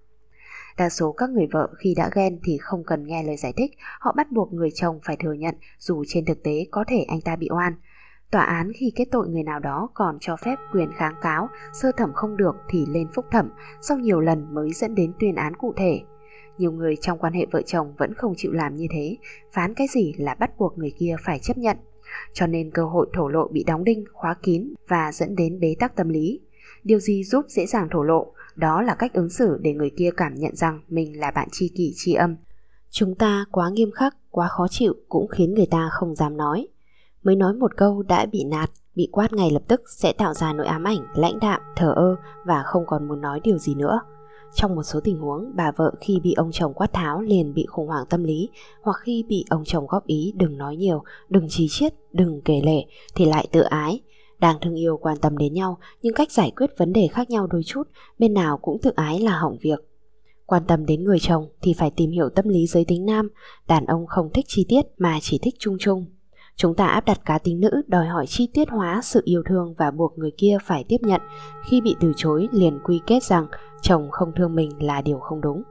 Đa số các người vợ khi đã ghen thì không cần nghe lời giải thích, họ bắt buộc người chồng phải thừa nhận dù trên thực tế có thể anh ta bị oan. Tòa án khi kết tội người nào đó còn cho phép quyền kháng cáo, sơ thẩm không được thì lên phúc thẩm, sau nhiều lần mới dẫn đến tuyên án cụ thể. Nhiều người trong quan hệ vợ chồng vẫn không chịu làm như thế, phán cái gì là bắt buộc người kia phải chấp nhận. Cho nên cơ hội thổ lộ bị đóng đinh, khóa kín và dẫn đến bế tắc tâm lý. Điều gì giúp dễ dàng thổ lộ? Đó là cách ứng xử để người kia cảm nhận rằng mình là bạn tri kỷ tri âm. Chúng ta quá nghiêm khắc, quá khó chịu cũng khiến người ta không dám nói. Mới nói một câu đã bị nạt, bị quát ngay lập tức sẽ tạo ra nỗi ám ảnh, lãnh đạm, thờ ơ và không còn muốn nói điều gì nữa. Trong một số tình huống, bà vợ khi bị ông chồng quát tháo liền bị khủng hoảng tâm lý hoặc khi bị ông chồng góp ý đừng nói nhiều, đừng chi chiết, đừng kể lể thì lại tự ái, đang thương yêu quan tâm đến nhau nhưng cách giải quyết vấn đề khác nhau đôi chút, bên nào cũng tự ái là hỏng việc. Quan tâm đến người chồng thì phải tìm hiểu tâm lý giới tính nam, đàn ông không thích chi tiết mà chỉ thích chung chung. Chúng ta áp đặt cá tính nữ đòi hỏi chi tiết hóa sự yêu thương và buộc người kia phải tiếp nhận, khi bị từ chối liền quy kết rằng chồng không thương mình là điều không đúng.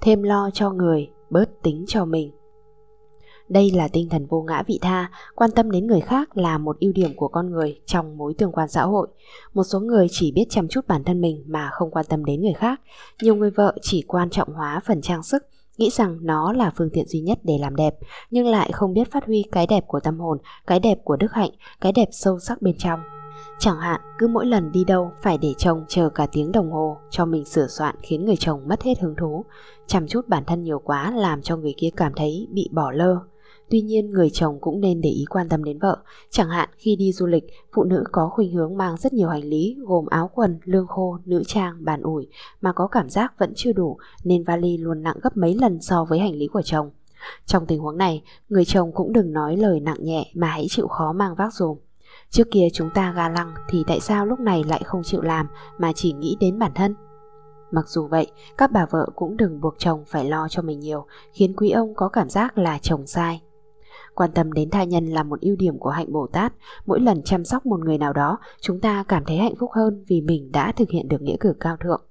Thêm lo cho người, bớt tính cho mình. Đây là tinh thần vô ngã vị tha, quan tâm đến người khác là một ưu điểm của con người trong mối tương quan xã hội. Một số người chỉ biết chăm chút bản thân mình mà không quan tâm đến người khác. Nhiều người vợ chỉ quan trọng hóa phần trang sức, nghĩ rằng nó là phương tiện duy nhất để làm đẹp, nhưng lại không biết phát huy cái đẹp của tâm hồn, cái đẹp của đức hạnh, cái đẹp sâu sắc bên trong. Chẳng hạn, cứ mỗi lần đi đâu phải để chồng chờ cả tiếng đồng hồ cho mình sửa soạn khiến người chồng mất hết hứng thú. Chăm chút bản thân nhiều quá làm cho người kia cảm thấy bị bỏ lơ. Tuy nhiên người chồng cũng nên để ý quan tâm đến vợ. Chẳng hạn khi đi du lịch Phụ nữ có khuynh hướng mang rất nhiều hành lý Gồm áo quần, lương khô, nữ trang, bàn ủi Mà có cảm giác vẫn chưa đủ Nên vali luôn nặng gấp mấy lần so với hành lý của chồng. Trong tình huống này Người chồng cũng đừng nói lời nặng nhẹ Mà hãy chịu khó mang vác dùm. Trước kia chúng ta ga lăng Thì tại sao lúc này lại không chịu làm Mà chỉ nghĩ đến bản thân? Mặc dù vậy, các bà vợ cũng đừng buộc chồng phải lo cho mình nhiều, khiến quý ông có cảm giác là chồng sai. Quan tâm đến tha nhân là một ưu điểm của hạnh Bồ Tát. Mỗi lần chăm sóc một người nào đó, chúng ta cảm thấy hạnh phúc hơn vì mình đã thực hiện được nghĩa cử cao thượng.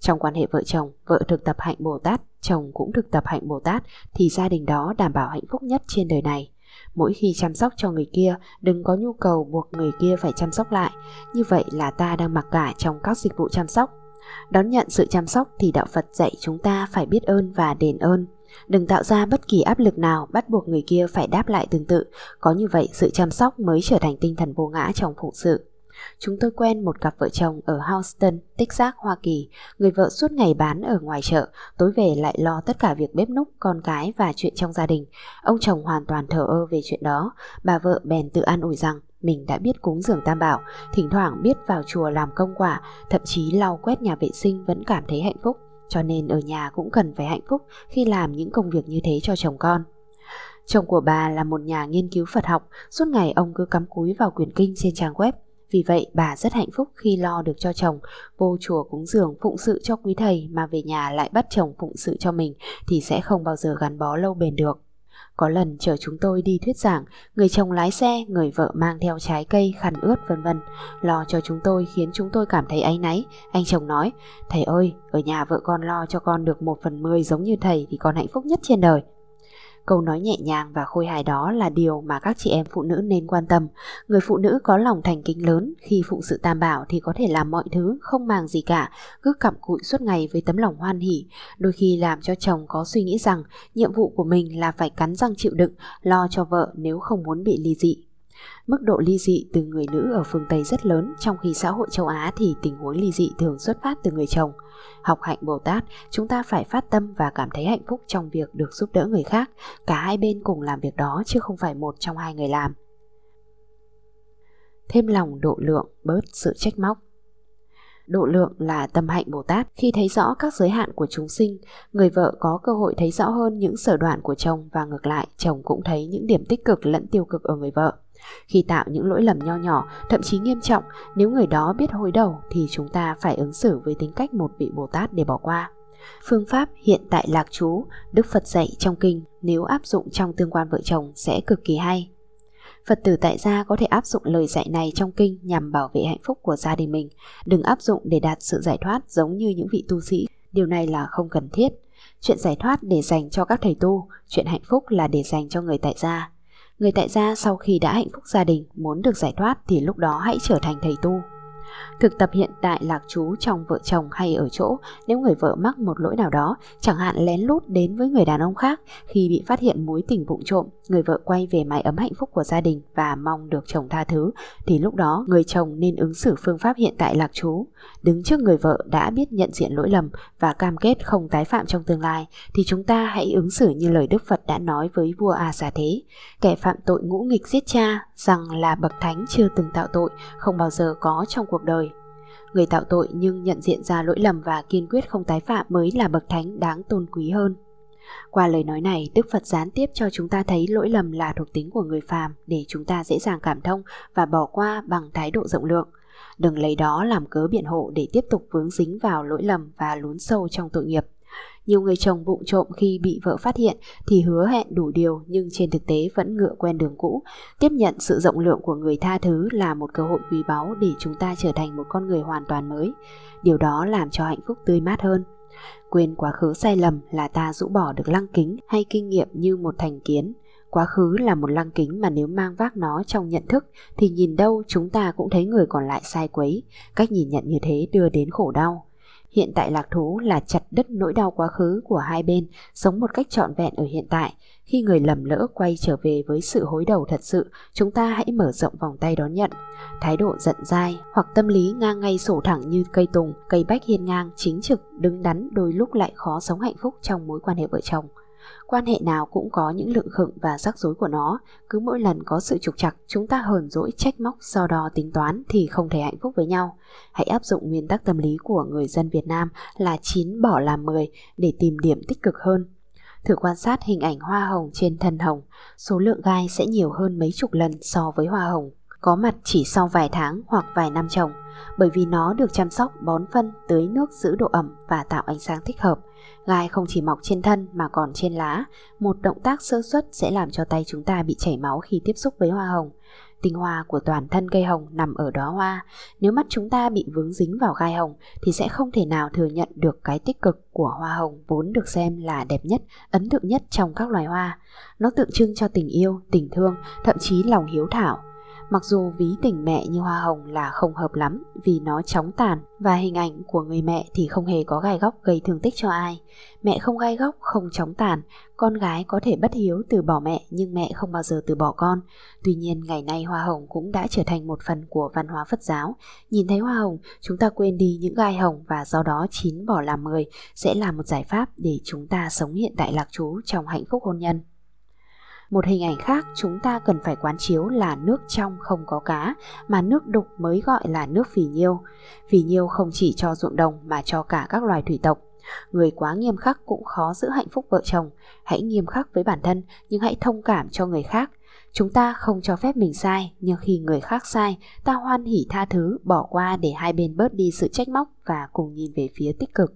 Trong quan hệ vợ chồng, vợ thực tập hạnh Bồ Tát, chồng cũng thực tập hạnh Bồ Tát thì gia đình đó đảm bảo hạnh phúc nhất trên đời này. Mỗi khi chăm sóc cho người kia, đừng có nhu cầu buộc người kia phải chăm sóc lại. Như vậy là ta đang mặc cả trong các dịch vụ chăm sóc. Đón nhận sự chăm sóc thì đạo Phật dạy chúng ta phải biết ơn và đền ơn. Đừng tạo ra bất kỳ áp lực nào bắt buộc người kia phải đáp lại tương tự, có như vậy sự chăm sóc mới trở thành tinh thần vô ngã trong phụng sự. Chúng tôi quen một cặp vợ chồng ở Houston, Texas, Hoa Kỳ. Người vợ suốt ngày bán ở ngoài chợ, tối về lại lo tất cả việc bếp núc, con cái và chuyện trong gia đình. Ông chồng hoàn toàn thờ ơ về chuyện đó. Bà vợ bèn tự an ủi rằng mình đã biết cúng dường tam bảo, thỉnh thoảng biết vào chùa làm công quả, thậm chí lau quét nhà vệ sinh vẫn cảm thấy hạnh phúc. Cho nên ở nhà cũng cần phải hạnh phúc khi làm những công việc như thế cho chồng con. Chồng của bà là một nhà nghiên cứu Phật học, suốt ngày ông cứ cắm cúi vào quyển kinh trên trang web. Vì vậy bà rất hạnh phúc khi lo được cho chồng, vô chùa cúng dường phụng sự cho quý thầy mà về nhà lại bắt chồng phụng sự cho mình thì sẽ không bao giờ gắn bó lâu bền được. Có lần chở chúng tôi đi thuyết giảng, người chồng lái xe, người vợ mang theo trái cây, khăn ướt vân vân. Lo cho chúng tôi khiến chúng tôi cảm thấy áy náy. Anh chồng nói, thầy ơi, ở nhà vợ con lo cho con được một phần mười giống như thầy thì con hạnh phúc nhất trên đời. Câu nói nhẹ nhàng và khôi hài đó là điều mà các chị em phụ nữ nên quan tâm. Người phụ nữ có lòng thành kính lớn, khi phụng sự tam bảo thì có thể làm mọi thứ, không màng gì cả, cứ cặm cụi suốt ngày với tấm lòng hoan hỉ. Đôi khi làm cho chồng có suy nghĩ rằng nhiệm vụ của mình là phải cắn răng chịu đựng, lo cho vợ nếu không muốn bị ly dị. Mức độ ly dị từ người nữ ở phương Tây rất lớn, trong khi xã hội châu Á thì tình huống ly dị thường xuất phát từ người chồng. Học hạnh Bồ Tát, chúng ta phải phát tâm và cảm thấy hạnh phúc trong việc được giúp đỡ người khác. Cả hai bên cùng làm việc đó chứ không phải một trong hai người làm. Thêm lòng độ lượng, bớt sự trách móc. Độ lượng là tâm hạnh Bồ Tát khi thấy rõ các giới hạn của chúng sinh, người vợ có cơ hội thấy rõ hơn những sở đoạn của chồng và ngược lại, chồng cũng thấy những điểm tích cực lẫn tiêu cực ở người vợ. Khi tạo những lỗi lầm nho nhỏ, thậm chí nghiêm trọng, nếu người đó biết hối đầu thì chúng ta phải ứng xử với tính cách một vị Bồ Tát để bỏ qua. Phương pháp hiện tại lạc chú, Đức Phật dạy trong kinh nếu áp dụng trong tương quan vợ chồng sẽ cực kỳ hay. Phật tử tại gia có thể áp dụng lời dạy này trong kinh nhằm bảo vệ hạnh phúc của gia đình mình, đừng áp dụng để đạt sự giải thoát giống như những vị tu sĩ, điều này là không cần thiết. Chuyện giải thoát để dành cho các thầy tu, chuyện hạnh phúc là để dành cho người tại gia. Người tại gia sau khi đã hạnh phúc gia đình, muốn được giải thoát thì lúc đó hãy trở thành thầy tu. Thực tập hiện tại lạc chú trong vợ chồng hay ở chỗ nếu người vợ mắc một lỗi nào đó, chẳng hạn lén lút đến với người đàn ông khác khi bị phát hiện mối tình vụng trộm, người vợ quay về mái ấm hạnh phúc của gia đình và mong được chồng tha thứ, thì lúc đó người chồng nên ứng xử phương pháp hiện tại lạc chú Đứng trước người vợ đã biết nhận diện lỗi lầm và cam kết không tái phạm trong tương lai, thì chúng ta hãy ứng xử như lời Đức Phật đã nói với vua A Xà Thế. Kẻ phạm tội ngũ nghịch giết cha, rằng là bậc thánh chưa từng tạo tội, không bao giờ có trong cuộc đời Người tạo tội nhưng nhận diện ra lỗi lầm và kiên quyết không tái phạm mới là bậc thánh đáng tôn quý hơn. Qua lời nói này, Đức Phật gián tiếp cho chúng ta thấy lỗi lầm là thuộc tính của người phàm để chúng ta dễ dàng cảm thông và bỏ qua bằng thái độ rộng lượng. Đừng lấy đó làm cớ biện hộ để tiếp tục vướng dính vào lỗi lầm và lún sâu trong tội nghiệp. Nhiều người chồng bụng trộm khi bị vợ phát hiện thì hứa hẹn đủ điều, nhưng trên thực tế vẫn ngựa quen đường cũ. Tiếp nhận sự rộng lượng của người tha thứ là một cơ hội quý báu để chúng ta trở thành một con người hoàn toàn mới. Điều đó làm cho hạnh phúc tươi mát hơn. Quên quá khứ sai lầm là ta rũ bỏ được lăng kính hay kinh nghiệm như một thành kiến. Quá khứ là một lăng kính mà nếu mang vác nó trong nhận thức thì nhìn đâu chúng ta cũng thấy người còn lại sai quấy. Cách nhìn nhận như thế đưa đến khổ đau. Hiện tại lạc thú là chặt đứt nỗi đau quá khứ của hai bên, sống một cách trọn vẹn ở hiện tại. Khi người lầm lỡ quay trở về với sự hối đầu thật sự, chúng ta hãy mở rộng vòng tay đón nhận. Thái độ giận dai hoặc tâm lý ngang ngay sổ thẳng như cây tùng, cây bách hiên ngang, chính trực, đứng đắn đôi lúc lại khó sống hạnh phúc trong mối quan hệ vợ chồng. Quan hệ nào cũng có những lượng khựng và rắc rối của nó, cứ mỗi lần có sự trục trặc, chúng ta hờn dỗi trách móc do đo tính toán thì không thể hạnh phúc với nhau. Hãy áp dụng nguyên tắc tâm lý của người dân Việt Nam là chín bỏ làm 10 để tìm điểm tích cực hơn. Thử quan sát hình ảnh hoa hồng trên thân hồng, số lượng gai sẽ nhiều hơn mấy chục lần so với hoa hồng có mặt chỉ sau vài tháng hoặc vài năm trồng, bởi vì nó được chăm sóc bón phân, tưới nước giữ độ ẩm và tạo ánh sáng thích hợp. Gai không chỉ mọc trên thân mà còn trên lá, một động tác sơ suất sẽ làm cho tay chúng ta bị chảy máu khi tiếp xúc với hoa hồng. Tinh hoa của toàn thân cây hồng nằm ở đó hoa. Nếu mắt chúng ta bị vướng dính vào gai hồng thì sẽ không thể nào thừa nhận được cái tích cực của hoa hồng vốn được xem là đẹp nhất, ấn tượng nhất trong các loài hoa. Nó tượng trưng cho tình yêu, tình thương, thậm chí lòng hiếu thảo. Mặc dù ví tình mẹ như hoa hồng là không hợp lắm vì nó chóng tàn và hình ảnh của người mẹ thì không hề có gai góc gây thương tích cho ai. Mẹ không gai góc, không chóng tàn, con gái có thể bất hiếu từ bỏ mẹ nhưng mẹ không bao giờ từ bỏ con. Tuy nhiên ngày nay hoa hồng cũng đã trở thành một phần của văn hóa Phật giáo. Nhìn thấy hoa hồng, chúng ta quên đi những gai hồng và do đó chín bỏ làm mười sẽ là một giải pháp để chúng ta sống hiện tại lạc trú trong hạnh phúc hôn nhân. Một hình ảnh khác chúng ta cần phải quán chiếu là nước trong không có cá, mà nước đục mới gọi là nước phì nhiêu. Phì nhiêu không chỉ cho ruộng đồng mà cho cả các loài thủy tộc. Người quá nghiêm khắc cũng khó giữ hạnh phúc vợ chồng. Hãy nghiêm khắc với bản thân nhưng hãy thông cảm cho người khác. Chúng ta không cho phép mình sai, nhưng khi người khác sai, ta hoan hỉ tha thứ, bỏ qua để hai bên bớt đi sự trách móc và cùng nhìn về phía tích cực.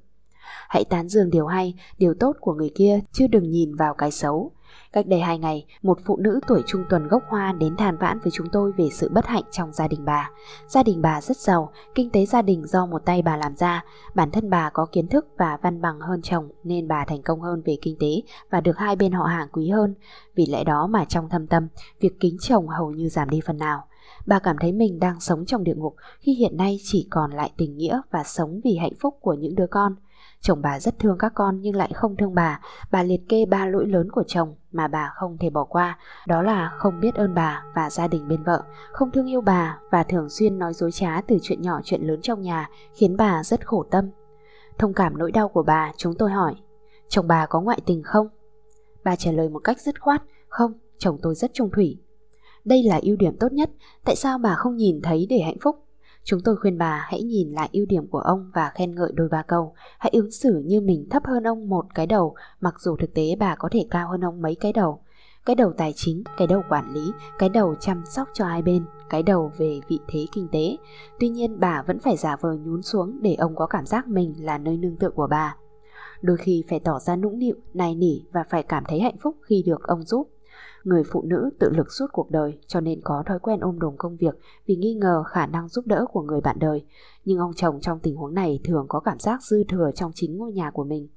Hãy tán dương điều hay, điều tốt của người kia, chứ đừng nhìn vào cái xấu. Cách đây hai ngày, một phụ nữ tuổi trung tuần gốc hoa đến than vãn với chúng tôi về sự bất hạnh trong gia đình bà. Gia đình bà rất giàu, kinh tế gia đình do một tay bà làm ra. Bản thân bà có kiến thức và văn bằng hơn chồng nên bà thành công hơn về kinh tế và được hai bên họ hàng quý hơn. Vì lẽ đó mà trong thâm tâm, việc kính chồng hầu như giảm đi phần nào. Bà cảm thấy mình đang sống trong địa ngục khi hiện nay chỉ còn lại tình nghĩa và sống vì hạnh phúc của những đứa con. Chồng bà rất thương các con nhưng lại không thương bà. Bà liệt kê ba lỗi lớn của chồng mà bà không thể bỏ qua. Đó là không biết ơn bà và gia đình bên vợ, không thương yêu bà và thường xuyên nói dối trá từ chuyện nhỏ chuyện lớn trong nhà khiến bà rất khổ tâm. Thông cảm nỗi đau của bà, chúng tôi hỏi, chồng bà có ngoại tình không? Bà trả lời một cách dứt khoát, không, chồng tôi rất trung thủy. Đây là ưu điểm tốt nhất, tại sao bà không nhìn thấy để hạnh phúc? Chúng tôi khuyên bà hãy nhìn lại ưu điểm của ông và khen ngợi đôi ba câu. Hãy ứng xử như mình thấp hơn ông một cái đầu, mặc dù thực tế bà có thể cao hơn ông mấy cái đầu. Cái đầu tài chính, cái đầu quản lý, cái đầu chăm sóc cho hai bên, cái đầu về vị thế kinh tế. Tuy nhiên bà vẫn phải giả vờ nhún xuống để ông có cảm giác mình là nơi nương tựa của bà. Đôi khi phải tỏ ra nũng nịu, nài nỉ và phải cảm thấy hạnh phúc khi được ông giúp. Người phụ nữ tự lực suốt cuộc đời, cho nên có thói quen ôm đồm công việc vì nghi ngờ khả năng giúp đỡ của người bạn đời. Nhưng ông chồng trong tình huống này thường có cảm giác dư thừa trong chính ngôi nhà của mình.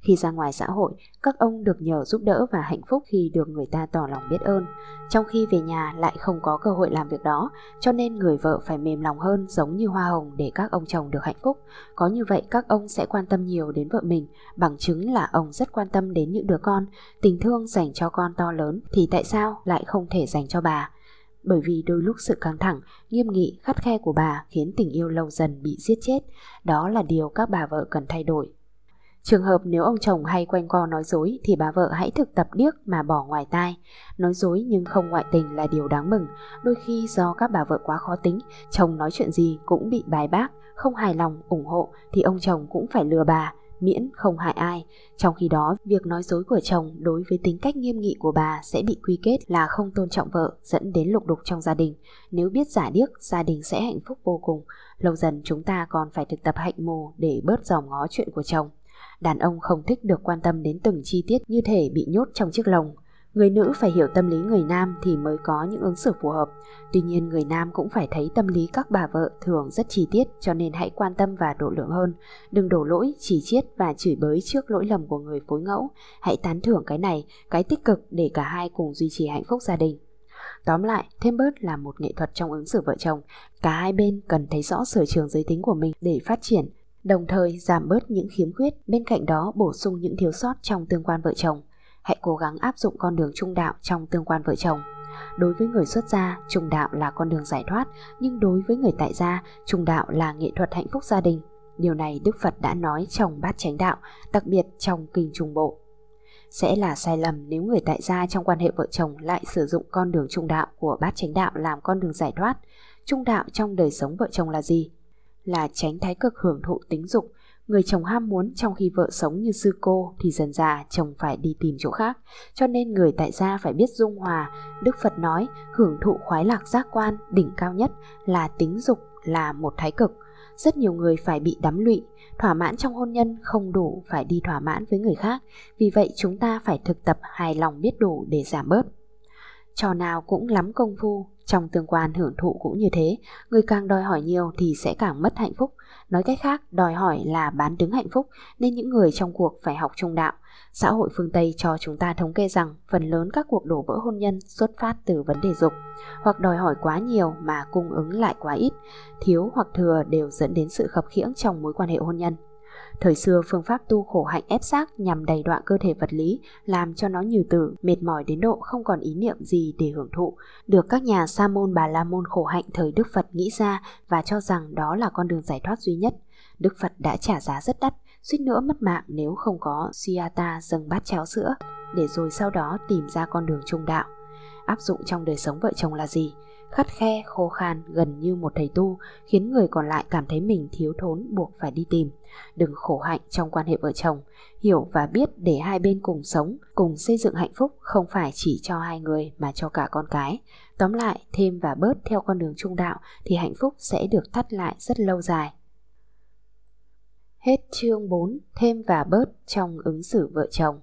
Khi ra ngoài xã hội, các ông được nhờ giúp đỡ và hạnh phúc khi được người ta tỏ lòng biết ơn. Trong khi về nhà lại không có cơ hội làm việc đó, cho nên người vợ phải mềm lòng hơn giống như hoa hồng để các ông chồng được hạnh phúc. Có như vậy các ông sẽ quan tâm nhiều đến vợ mình, bằng chứng là ông rất quan tâm đến những đứa con. Tình thương dành cho con to lớn thì tại sao lại không thể dành cho bà? bởi vì đôi lúc sự căng thẳng, nghiêm nghị, khắt khe của bà khiến tình yêu lâu dần bị giết chết. Đó là điều các bà vợ cần thay đổi. Trường hợp nếu ông chồng hay quanh co nói dối thì bà vợ hãy thực tập điếc mà bỏ ngoài tai. Nói dối nhưng không ngoại tình là điều đáng mừng. Đôi khi do các bà vợ quá khó tính, chồng nói chuyện gì cũng bị bài bác, không hài lòng, ủng hộ thì ông chồng cũng phải lừa bà, miễn không hại ai. Trong khi đó, việc nói dối của chồng đối với tính cách nghiêm nghị của bà sẽ bị quy kết là không tôn trọng vợ, dẫn đến lục đục trong gia đình. Nếu biết giả điếc, gia đình sẽ hạnh phúc vô cùng. Lâu dần chúng ta còn phải thực tập hạnh mù để bớt dòm ngó chuyện của chồng. Đàn ông không thích được quan tâm đến từng chi tiết như thể bị nhốt trong chiếc lồng. Người nữ phải hiểu tâm lý người nam thì mới có những ứng xử phù hợp. Tuy nhiên người nam cũng phải thấy tâm lý các bà vợ thường rất chi tiết cho nên hãy quan tâm và độ lượng hơn. Đừng đổ lỗi, chỉ chiết và chửi bới trước lỗi lầm của người phối ngẫu. Hãy tán thưởng cái này, cái tích cực để cả hai cùng duy trì hạnh phúc gia đình. Tóm lại, thêm bớt là một nghệ thuật trong ứng xử vợ chồng. Cả hai bên cần thấy rõ sở trường giới tính của mình để phát triển đồng thời giảm bớt những khiếm khuyết, bên cạnh đó bổ sung những thiếu sót trong tương quan vợ chồng. Hãy cố gắng áp dụng con đường trung đạo trong tương quan vợ chồng. Đối với người xuất gia, trung đạo là con đường giải thoát, nhưng đối với người tại gia, trung đạo là nghệ thuật hạnh phúc gia đình. Điều này Đức Phật đã nói trong bát chánh đạo, đặc biệt trong kinh trung bộ. Sẽ là sai lầm nếu người tại gia trong quan hệ vợ chồng lại sử dụng con đường trung đạo của bát chánh đạo làm con đường giải thoát. Trung đạo trong đời sống vợ chồng là gì? Là tránh thái cực hưởng thụ tính dục. Người chồng ham muốn trong khi vợ sống như sư cô thì dần già chồng phải đi tìm chỗ khác. Cho nên người tại gia phải biết dung hòa. Đức Phật nói hưởng thụ khoái lạc giác quan đỉnh cao nhất là tính dục là một thái cực. Rất nhiều người phải bị đắm lụy, thỏa mãn trong hôn nhân không đủ phải đi thỏa mãn với người khác. Vì vậy chúng ta phải thực tập hài lòng biết đủ để giảm bớt. Trò nào cũng lắm công phu, trong tương quan hưởng thụ cũng như thế, người càng đòi hỏi nhiều thì sẽ càng mất hạnh phúc. Nói cách khác, đòi hỏi là bán đứng hạnh phúc, nên những người trong cuộc phải học trung đạo. Xã hội phương Tây cho chúng ta thống kê rằng phần lớn các cuộc đổ vỡ hôn nhân xuất phát từ vấn đề dục, hoặc đòi hỏi quá nhiều mà cung ứng lại quá ít, thiếu hoặc thừa đều dẫn đến sự khập khiễng trong mối quan hệ hôn nhân. Thời xưa phương pháp tu khổ hạnh ép xác nhằm đầy đoạn cơ thể vật lý, làm cho nó nhừ tử, mệt mỏi đến độ không còn ý niệm gì để hưởng thụ, được các nhà sa môn bà la môn khổ hạnh thời Đức Phật nghĩ ra và cho rằng đó là con đường giải thoát duy nhất. Đức Phật đã trả giá rất đắt, suýt nữa mất mạng nếu không có Suyata dâng bát cháo sữa, để rồi sau đó tìm ra con đường trung đạo. Áp dụng trong đời sống vợ chồng là gì? Khắt khe, khô khan gần như một thầy tu, khiến người còn lại cảm thấy mình thiếu thốn buộc phải đi tìm. Đừng khổ hạnh trong quan hệ vợ chồng, hiểu và biết để hai bên cùng sống, cùng xây dựng hạnh phúc không phải chỉ cho hai người mà cho cả con cái. Tóm lại, thêm và bớt theo con đường trung đạo thì hạnh phúc sẽ được thắt lại rất lâu dài. Hết chương 4, thêm và bớt trong ứng xử vợ chồng.